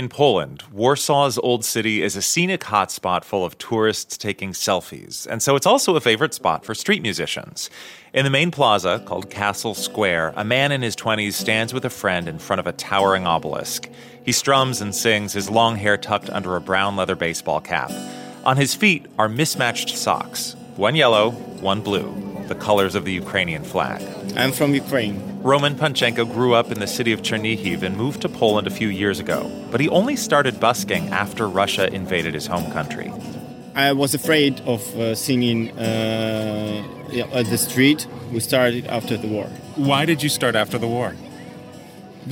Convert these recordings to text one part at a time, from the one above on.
In Poland, Warsaw's old city is a scenic hotspot full of tourists taking selfies, and so it's also a favorite spot for street musicians. In the main plaza, called Castle Square, a man in his 20s stands with a friend in front of a towering obelisk. He strums and sings, his long hair tucked under a brown leather baseball cap. On his feet are mismatched socks one yellow, one blue, the colors of the Ukrainian flag. I'm from Ukraine. Roman Panchenko grew up in the city of Chernihiv and moved to Poland a few years ago, but he only started busking after Russia invaded his home country. I was afraid of uh, singing uh, at the street. We started after the war. Why did you start after the war?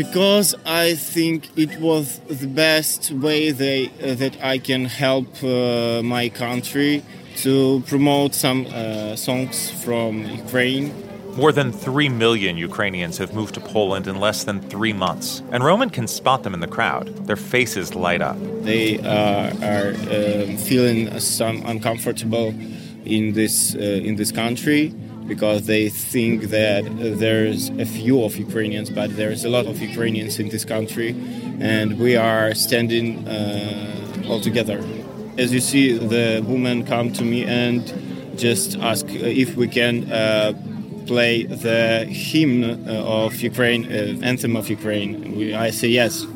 Because I think it was the best way they, uh, that I can help uh, my country to promote some uh, songs from Ukraine more than 3 million Ukrainians have moved to Poland in less than three months, and Roman can spot them in the crowd. Their faces light up. They uh, are uh, feeling some uncomfortable in this, uh, in this country because they think that there's a few of Ukrainians, but there's a lot of Ukrainians in this country, and we are standing uh, all together. As you see, the woman come to me and just ask if we can uh, play the hymn uh, of Ukraine, uh, anthem of Ukraine. We, I say yes.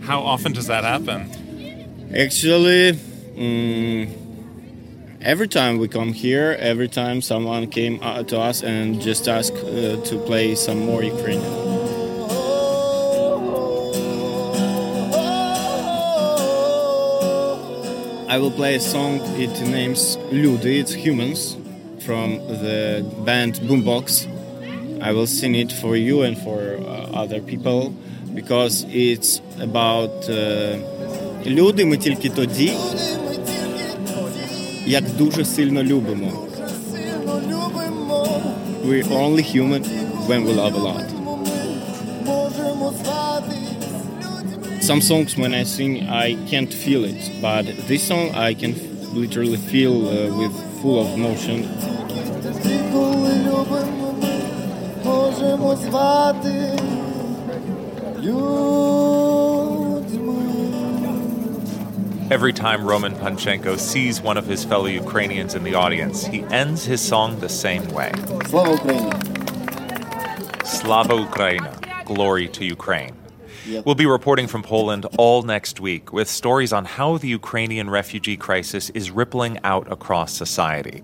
How often does that happen? Actually, um, every time we come here, every time someone came uh, to us and just asked uh, to play some more Ukrainian. I will play a song. It names Люди. It's humans from the band Boombox. I will sing it for you and for uh, other people because it's about uh, люди ми тільки тоді, як дуже сильно любимо. We're only human when we love a lot. Some songs when I sing I can't feel it, but this song I can literally feel uh, with full of emotion. Every time Roman Panchenko sees one of his fellow Ukrainians in the audience, he ends his song the same way. Slava Ukraini! Slava Ukraina, glory to Ukraine. We'll be reporting from Poland all next week with stories on how the Ukrainian refugee crisis is rippling out across society.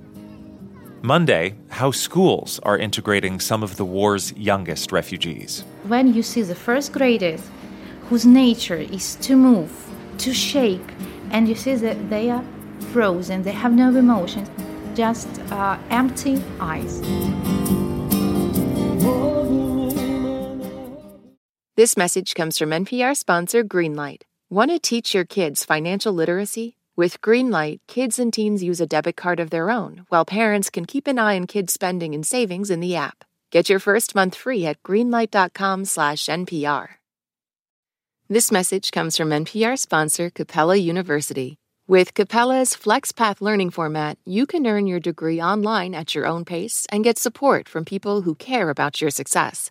Monday, how schools are integrating some of the war's youngest refugees. When you see the first graders whose nature is to move, to shake, and you see that they are frozen, they have no emotions, just uh, empty eyes. This message comes from NPR sponsor Greenlight. Want to teach your kids financial literacy? With Greenlight, kids and teens use a debit card of their own, while parents can keep an eye on kids' spending and savings in the app. Get your first month free at greenlight.com/npr. This message comes from NPR sponsor Capella University. With Capella's FlexPath learning format, you can earn your degree online at your own pace and get support from people who care about your success.